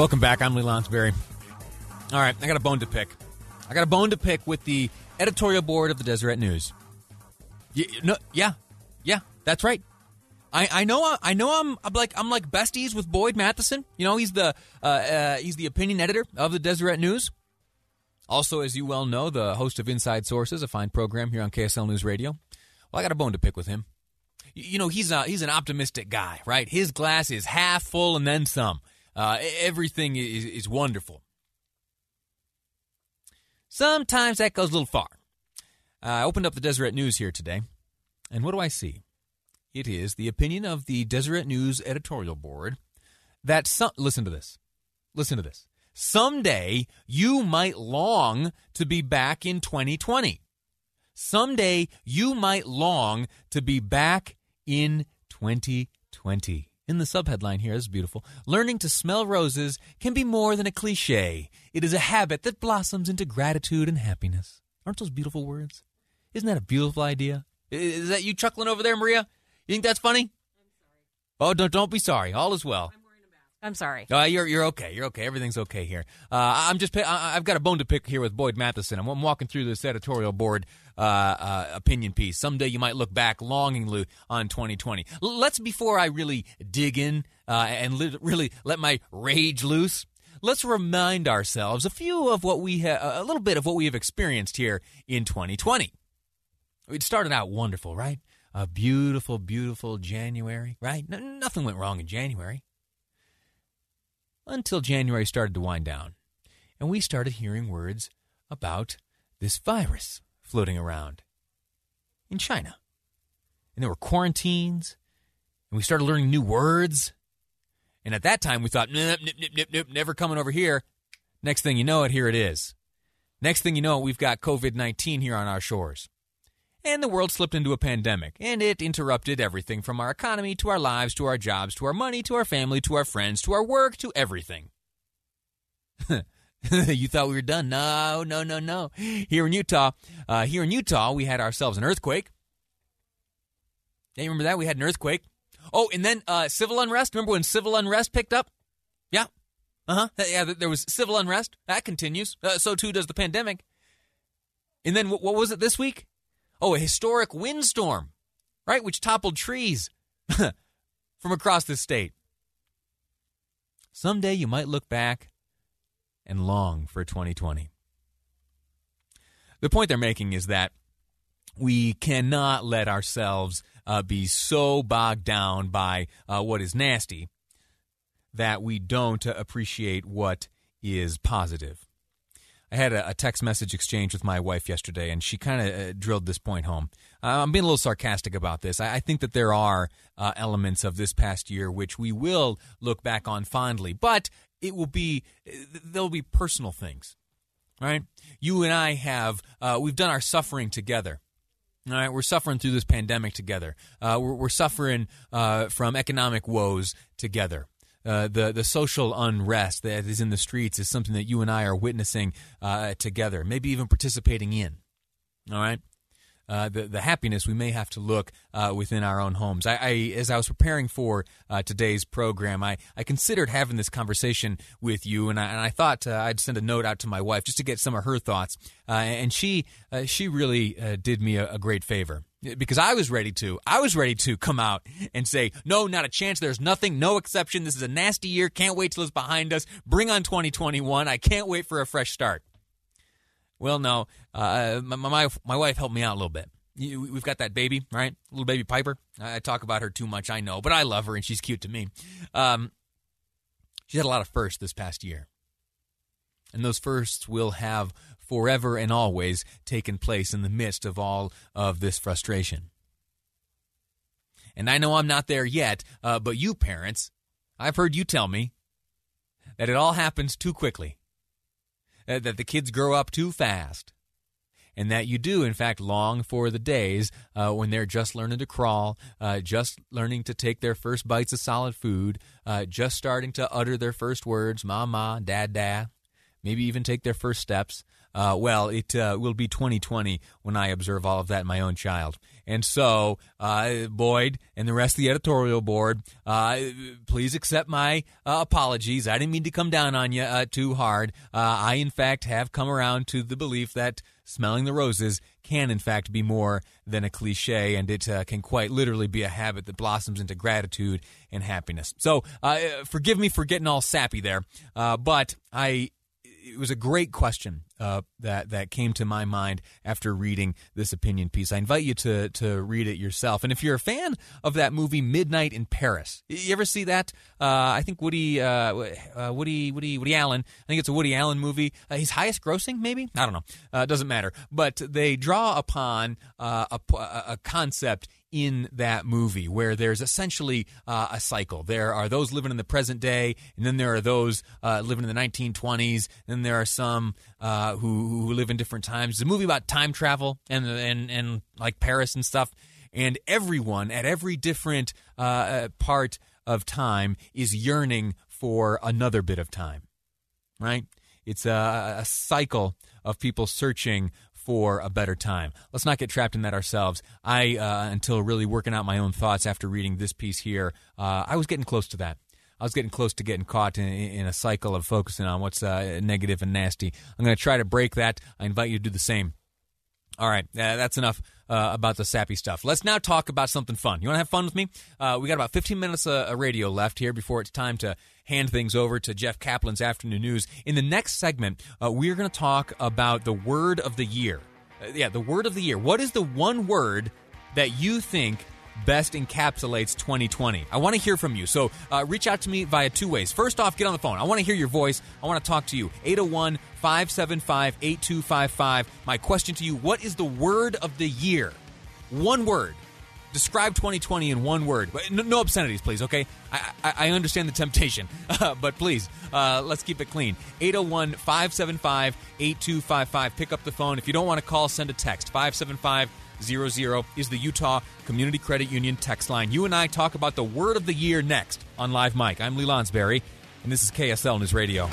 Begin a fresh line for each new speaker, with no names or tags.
Welcome back. I'm Lee Lonsberry. All right, I got a bone to pick. I got a bone to pick with the editorial board of the Deseret News. Y- no, yeah, yeah, that's right. I, I know I know I'm, I'm like I'm like besties with Boyd Matheson. You know he's the uh, uh, he's the opinion editor of the Deseret News. Also, as you well know, the host of Inside Sources, a fine program here on KSL News Radio. Well, I got a bone to pick with him. You know he's a, he's an optimistic guy, right? His glass is half full and then some. Uh, everything is, is wonderful. Sometimes that goes a little far. Uh, I opened up the Deseret News here today, and what do I see? It is the opinion of the Deseret News editorial board that some, listen to this. Listen to this. Someday you might long to be back in 2020. Someday you might long to be back in 2020. In the subheadline here is beautiful. Learning to smell roses can be more than a cliche. It is a habit that blossoms into gratitude and happiness. Aren't those beautiful words? Isn't that a beautiful idea? Is that you chuckling over there, Maria? You think that's funny? Oh, don't don't be sorry. All is well.
I'm sorry.
Uh, you're you're okay. You're okay. Everything's okay here. Uh, I'm just I've got a bone to pick here with Boyd Matheson. I'm, I'm walking through this editorial board uh, uh, opinion piece. Someday you might look back longingly on 2020. L- let's before I really dig in uh, and li- really let my rage loose. Let's remind ourselves a few of what we ha- a little bit of what we have experienced here in 2020. It started out wonderful, right? A beautiful, beautiful January, right? Nothing went wrong in January until January started to wind down. And we started hearing words about this virus floating around in China. And there were quarantines, and we started learning new words. And at that time, we thought, nope, nope, nope, nope, never coming over here. Next thing you know it, here it is. Next thing you know, we've got COVID 19 here on our shores. And the world slipped into a pandemic, and it interrupted everything from our economy to our lives to our jobs to our money to our family to our friends to our work to everything. you thought we were done? No, no, no, no. Here in Utah, uh, here in Utah, we had ourselves an earthquake. Yeah, you remember that? We had an earthquake. Oh, and then uh, civil unrest. Remember when civil unrest picked up? Yeah. Uh huh. Yeah, there was civil unrest. That continues. Uh, so too does the pandemic. And then what was it this week? Oh, a historic windstorm, right? Which toppled trees from across the state. Someday you might look back and long for 2020. The point they're making is that we cannot let ourselves uh, be so bogged down by uh, what is nasty that we don't appreciate what is positive. I had a, a, text message exchange with my wife yesterday, and she kind of uh, drilled this point home. Uh, I'm being a little sarcastic about this. I, I think that there are uh, elements of this past year which we will look back on fondly, but it will be there'll be personal things, right? You and I have uh, we've done our suffering together. All right, we're suffering through this pandemic together. Uh, we're, we're, suffering uh, from economic woes together. Uh, the the social unrest that is in the streets is something that you and I are witnessing uh, together, maybe even participating in. All right. Uh, the the happiness we may have to look uh, within our own homes. I, I, as I was preparing for uh, today's program, I, I considered having this conversation with you, and I, and I thought I'd send a note out to my wife just to get some of her thoughts. and she she really did me a, a great favor because I was ready to. I was ready to come out and say, no, not a chance. There's nothing, no exception. This is a nasty year. Can't wait till it's behind us. Bring on 2021. I can't wait for a fresh start. Well, no, uh, my, my, my wife helped me out a little bit. We've got that baby, right? Little baby Piper. I talk about her too much, I know, but I love her and she's cute to me. Um, had a lot of firsts this past year. And those firsts will have forever and always taken place in the midst of all of this frustration. And I know I'm not there yet, uh, but you parents, I've heard you tell me that it all happens too quickly, uh, that the kids grow up too fast, and that you do, in fact, long for the days uh, when they're just learning to crawl, uh, just learning to take their first bites of solid food, uh, just starting to utter their first words, ma, ma, dad, dad maybe even take their first steps. Uh, well, it uh, will be 2020 when I observe all of that in my own child. And so, uh, Boyd and the rest of the editorial board, uh, please accept my uh, apologies. I didn't mean to come down on you uh, too hard. I, in fact, have come around to the belief that smelling the roses can, in fact, be more than a cliche, and it can quite literally be a habit that blossoms into gratitude and happiness. So, forgive me for getting all sappy there, but I it was a great question uh, that that came to my mind after reading this opinion piece. I invite you to to read it yourself. And if you're a fan of that movie Midnight in Paris, you ever see that? Uh, I think Woody uh, uh Woody Woody Woody Allen. I think it's a Woody Allen movie. Uh, his highest grossing, maybe I don't know. Uh, doesn't matter. But they draw upon a, a concept in that movie where there's essentially uh, a cycle. There are those living in the present day, and then there are those uh, living in the 1920s, and there are some uh, who, who live in different times. It's a movie about time travel and, and, and like Paris and stuff. And everyone at every different uh, uh, part of time is yearning for another bit of time, right? It's a, a cycle of people searching for a better time. Let's not get trapped in that ourselves. I, uh, until really working out my own thoughts after reading this piece here, uh, I was getting close to that. I was getting close to getting caught in, in a cycle of focusing on what's uh, negative and nasty. I'm going to try to break that. I invite you to do the same. All right, uh, that's enough uh, about the sappy stuff. Let's now talk about something fun. You want to have fun with me? Uh, we got about 15 minutes of, radio left here before it's time to hand things over to Jeff Caplan's afternoon news. In the next segment, uh, we're going to talk about the word of the year. Uh, yeah, the word of the year. What is the one word that you think best encapsulates 2020? I want to hear from you. So uh, reach out to me via two ways. First off, get on the phone. I want to hear your voice. I want to talk to you. 801 575 8255. My question to you What is the word of the year? One word. Describe 2020 in one word. No, no obscenities, please, okay? I, I, I understand the temptation, but please, uh, let's keep it clean. 801 575 8255. Pick up the phone. If you don't want to call, send a text. 575 00 is the Utah Community Credit Union text line. You and I talk about the word of the year next on Live Mic. I'm Lee Lonsberry, and this is KSL News Radio.